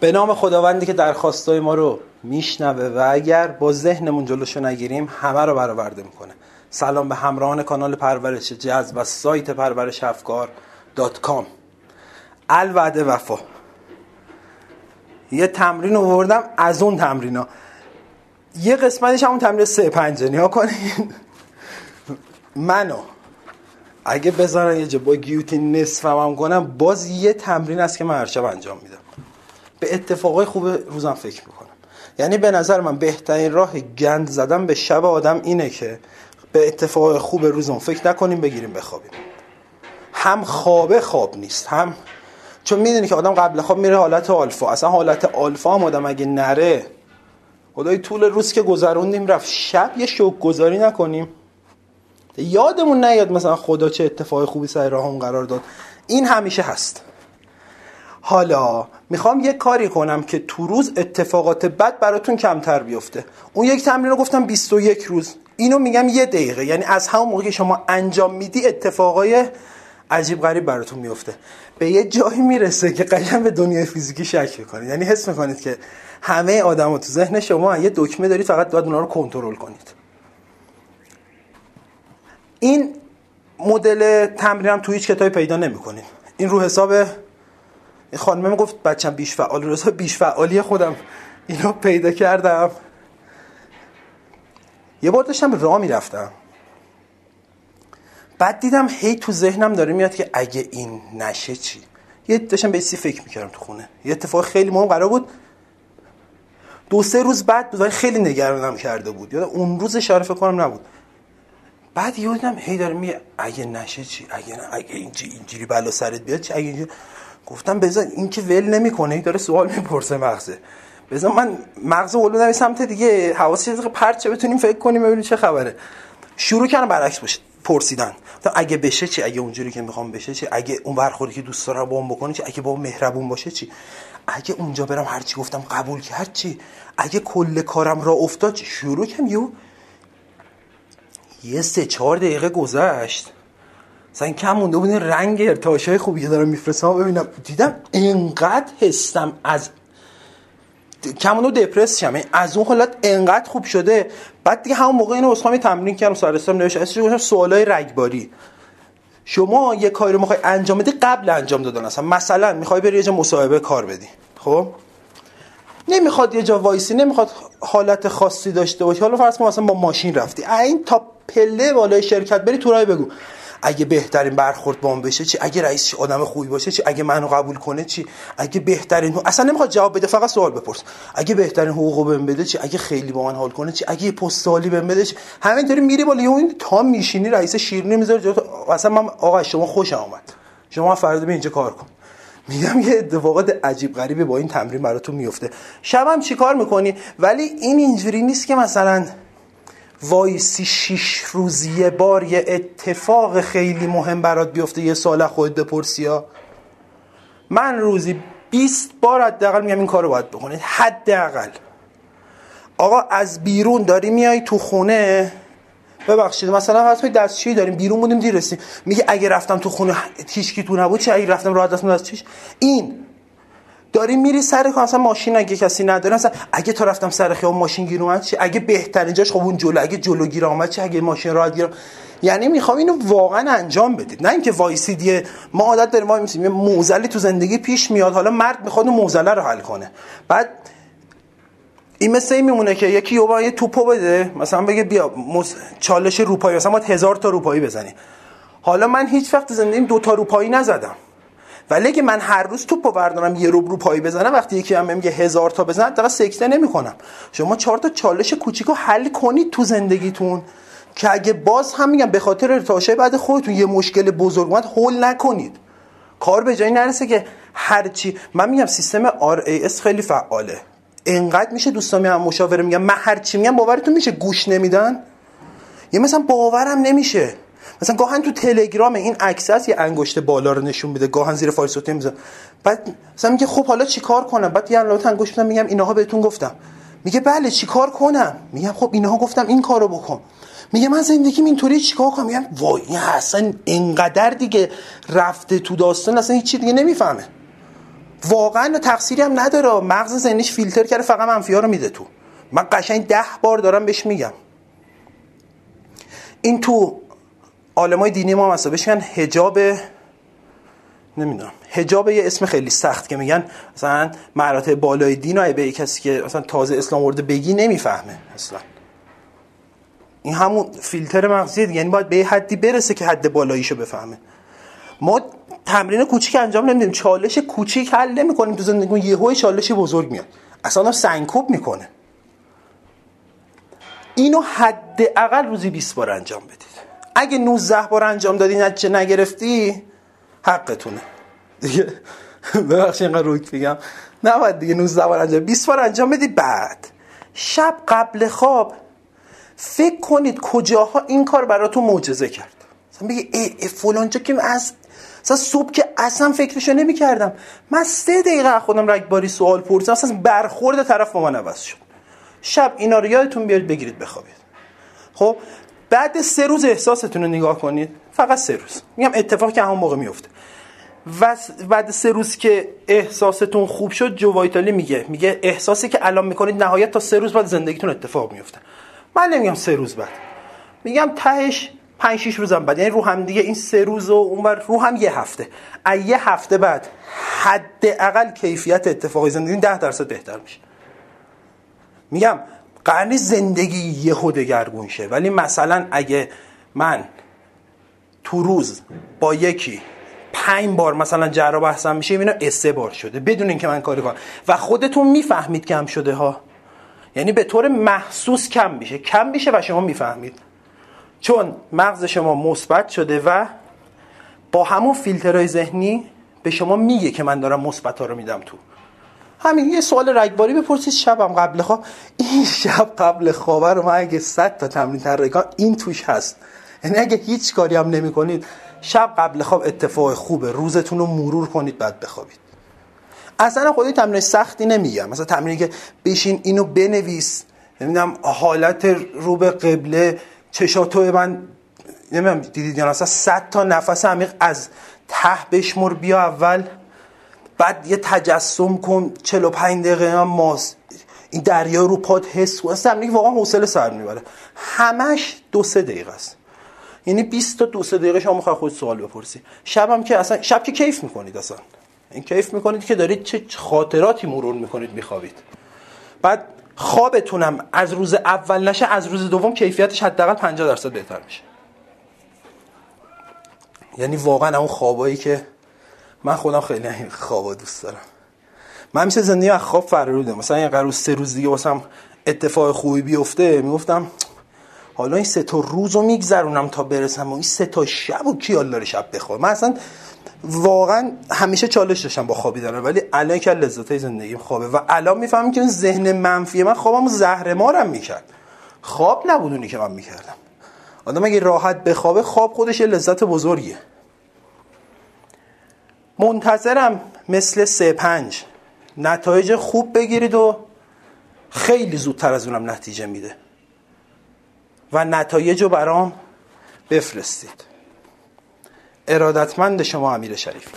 به نام خداوندی که درخواستای ما رو میشنوه و اگر با ذهنمون جلوشو نگیریم همه رو برآورده می‌کنه. سلام به همراهان کانال پرورش جذب و سایت پرورش افکار دات کام. الوعده وفا. یه تمرین آوردم از اون تمرین ها یه قسمتش همون تمرین سه پنجه نیا کنین. منو اگه بذارن یه جا با گیوتین نصفم هم کنم باز یه تمرین است که من هر انجام میدم. به اتفاقای خوب روزم فکر می‌کنم. یعنی به نظر من بهترین راه گند زدن به شب آدم اینه که به اتفاق خوب روزم فکر نکنیم بگیریم بخوابیم. هم خوابه خواب نیست هم چون می‌دونی که آدم قبل خواب میره حالت آلفا. اصلا حالت آلفا هم آدم اگه نره خدای طول روز که گذروندیم رفت شب یه شوک گذاری نکنیم. یادمون نیاد مثلا خدا چه اتفاق خوبی سر راهم قرار داد. این همیشه هست. حالا می‌خوام یه کاری کنم که تو روز اتفاقات بد براتون کمتر بیفته. اون یک تمرین رو گفتم 21 روز. اینو میگم یه دقیقه. یعنی از همون موقع که شما انجام میدی اتفاقای عجیب غریب براتون میفته. به یه جایی می‌رسه که قشنگ به دنیای فیزیکی شک می‌کنید. یعنی حس می‌کنید که همه آدما تو ذهن شما یه دکمه دارید فقط باید اونا رو کنترل کنید. این مدل تمرینم تو هیچ کتابی پیدا نمی‌کنید این رو حساب خانمم گفت بچم بیش فعال حساب بیش فعالی خودم. اینو پیدا کردم. یه بار داشتم راه می‌رفتم. بعد دیدم هی تو ذهنم داره میاد که اگه این نشه چی؟ یه داشتم به سی فکر می‌کردم تو خونه. یه اتفاق خیلی مهم قرار بود. دو سه روز بعد بود خیلی نگرانم کرده بود. یاد اون روز فکر کنم نبود. بعد یه دیدم هی داره میگه اگه نشه چی؟ اگه نه اگه اینجوری اینجوری بلا سرت بیاد چی؟ اگه اینجوری گفتم بذار این که ول نمی‌کنه داره سوال می‌پرسه مغزه. بذار من مغز اولو در سمت دیگه حواسش پرچه بتونیم فکر کنیم ببینیم چه خبره. شروع کردم برعکس باشه پرسیدن. اگه بشه چی؟ اگه اونجوری که می‌خوام بشه چی؟ اگه اون برخوردی که دوست دارم با بکنه چی؟ اگه با مهربون باشه چی؟ اگه اونجا برم هر چی گفتم قبول کرد چی؟ اگه کل کارم را افتاد چی؟ شروع کردم. یو یه سه چهار دقیقه گذشت. مثلا کم مونده بود رنگ ارتعاشای خوبی که دارم میفرستم ببینم دیدم انقدر حسم از کمونو دپرس شم. از اون حالت انقدر خوب شده. بعد دیگه همون موقع اینو اسخامی تمرین کردم سرستم نوشت اسمش گذاشتم سوالای رگباری. شما یه کاری رو می‌خوای انجام بدی قبل انجام دادن. اصلا مثلا می‌خوای بری یه جا مصاحبه کار بدی خب؟ نمی‌خواد یه جا وایسی نمی‌خواد حالت خاصی داشته باشی. حالا فرض کن مثلا با ماشین رفتی. این تا پله بالای شرکت بری تو راه بگو. اگه بهترین برخورد با بشه چی؟ اگه رئیس آدم خوبی باشه چی؟ اگه منو قبول کنه چی؟ اگه بهترین اصلا نمی‌خواد جواب بده فقط سوال بپرس. اگه بهترین حقوقو بهم بده چی؟ اگه خیلی با من حال کنه چی؟ اگه پستالی بهم بده چی؟ همینطوری میری بالا اون تا میشینی رئیس شیرینی می‌ذاره اصلا من آقا شما خوش آمد شما فردا به اینجا کار کن. میگم یه اتفاقات عجیب غریبی با این تمرین براتون میفته. شبم چیکار می‌کنی؟ ولی این اینجوری نیست که مثلا وایسی شیش روز یه بار یه اتفاق خیلی مهم برات بیفته یه سال خود بپرسی ها. من روزی 20 بار حداقل میگم این کارو باید بکنید. حداقل. آقا از بیرون داری میای تو خونه؟ ببخشید مثلا فرض دستشویی داریم؟ بیرون بودیم دیر رسیم میگه اگه رفتم تو خونه هیچ کی تو نبود چه اگه رفتم راحت دستم چیش؟ این داری میری سر کار مثلا ماشین اگه کسی نداره مثلا اگه تو رفتم سر خیابون ماشین گیر اومد چی؟ اگه بهترین جاش خب اون جلو اگه جلو گیر اومد چی؟ اگه ماشین راحت گیر یعنی می‌خوام اینو واقعا انجام بدید. نه اینکه وایسیدی ما عادت داریم ما میسیم موزلی تو زندگی پیش میاد حالا مرد می‌خواد اون موزله رو حل کنه. بعد این مثل این میمونه که یکی یه یه توپو بده مثلا بگه بیا مز... چالش روپایی مثلا ما هزار تا روپایی بزنی. حالا من هیچ وقت زندگیم دو تا روپایی نزدم. ولی که من هر روز توپو بردارم یه روب رو پایی بزنم وقتی یکی هم میگه هزار تا بزن دقیقا سکته نمی‌کنم شما چهار تا چالش کوچیکو حل کنید تو زندگیتون که اگه باز هم میگم به خاطر ارتعاشه بعد خودتون یه مشکل بزرگ اومد حل نکنید. کار به جایی نرسه که هرچی من میگم سیستم RAS خیلی فعاله. انقدر میشه دوستان میگم مشاوره میگم من هرچی میگم باورتون میشه گوش نمیدن؟ یه مثلا باورم نمیشه. مثلا گاهن تو تلگرام این عکس یه انگشت بالا رو نشون میده گاهن زیر فایل صوتی می‌ذاره. بعد مثلا میگه خب حالا چیکار کنم؟ بعد یه لوت انگشت میدم میگم اینها بهتون گفتم. میگه بله چیکار کنم؟ میگم خب اینها گفتم این کارو بکن. میگه من زندگیم اینطوری چیکار کنم؟ میگم وای اصلا اینقدر دیگه رفته تو داستان اصلا هیچ چی دیگه نمی‌فهمه. واقعا تقصیری هم نداره. مغز ذهنیش فیلتر کرده فقط منفی ها رو میده تو. من قشنگ ده بار دارم بهش میگم. این تو عالمای دینی ما مثلا بهش میگن حجاب نمی‌دونم حجاب یه اسم خیلی سخت که میگن. مثلا مراتب بالای دین به کسی که مثلا تازه اسلام ورده بگی نمی‌فهمه اصلا. این همون فیلتر مغزیه یعنی باید به یه حدی برسه که حد بالاییشو بفهمه. ما تمرین کوچیک انجام نمیدیم. چالش کوچیک حل نمی‌کنیم تو زندگی یهو چالش بزرگ میاد. اصلا سنگکوب می‌کنه. اینو حداقل روزی 20 بار انجام بدید. اگه 19 بار انجام دادی نتیجه نگرفتی حقتونه. دیگه ببخشید اینقدر روک بگم نباید دیگه 19 بار انجام 20 بار انجام بدی بعد. شب قبل خواب فکر کنید کجاها این کار براتون معجزه کرد. مثلا بگی ای, ای فلان جا که از مثلا صبح که اصلا فکرشو نمی کردم من سه دقیقه خودم رگباری سوال پرسیدم اصلا برخورد طرف با من عوض شد. شب اینا رو یادتون بیارید بگیرید بخوابید. خب؟ بعد سه روز احساستون رو نگاه کنید فقط سه روز. میگم اتفاق که همون موقع میفته. و بعد سه روز که احساستون خوب شد جو میگه میگه احساسی که الان می‌کنید نهایت تا سه روز بعد زندگیتون اتفاق میفته من نمیگم سه روز بعد. میگم تهش 5 6 روزم بعد. یعنی رو هم دیگه این سه روز و اونور رو هم یه هفته. از یه هفته بعد حداقل کیفیت اتفاقی زندگی 10 درصد بهتر میشه. میگم قرنی زندگی یهو دگرگون شه. ولی مثلا اگه من تو روز با یکی پنج بار مثلا جرا بحثم میشه اینا سه بار شده بدون اینکه من کاری کنم. و خودتون می‌فهمید کم شده ها. یعنی به طور محسوس کم میشه. کم میشه و شما می‌فهمید. چون مغز شما مثبت شده و با همون فیلترهای ذهنی به شما میگه که من دارم مثبت ها رو میدم تو. همین یه سوال رگباری بپرسید شبم قبل خواب. این شب قبل خواب رو من اگه 100 تا تمرین ترکان این توش هست. یعنی اگه هیچ کاری هم نمی کنید شب قبل خواب اتفاق خوبه. روزتون رو مرور کنید بعد بخوابید. اصلا خودی تمرین سختی نمیگم. مثلا تمرینی که بشین اینو بنویس. نمی‌دونم حالت رو به قبله. چشاتو من نمی‌دونم دیدید یا اصلا 100 تا نفس عمیق از ته بشمر بیا اول. بعد یه تجسم کن 45 دقیقه هم ماست. این دریا رو پاد حس اصلا واقعا حوصله سر می‌بره. همش دو سه دقیقه است. یعنی 20 تا دو سه دقیقه شما می‌خوای خود سوال بپرسی. شبم که اصلا شب که کیف می‌کنید اصلا؟ این کیف می‌کنید که دارید چه خاطراتی مرور می‌کنید میخوابید. بعد خوابتونم از روز اول نشه از روز دوم کیفیتش حداقل 50 درصد بهتر میشه. یعنی واقعا اون خوابایی که من خودم خیلی خوابا دوست دارم. من میشه زندگی از خواب فرارودم مثلا یه قرار سه روز دیگه واسم اتفاق خوبی بیفته می‌گفتم حالا این سه تا روز رو میگذرونم تا برسم و این سه تا شب و کی داره شب بخواب من اصلا واقعا همیشه چالش داشتم با خوابیدن ولی الان که لذت زندگیم خوابه و الان می‌فهمم که ذهن منفی من خوابم زهر مارم می‌کرد. خواب نبودونی که من می‌کردم. آدم اگه راحت بخوابه خواب خودش لذت بزرگیه. منتظرم مثل سه پنج. نتایج خوب بگیرید و خیلی زودتر از اونم نتیجه میده. و نتایج رو برام بفرستید. ارادتمند شما امیر شریفی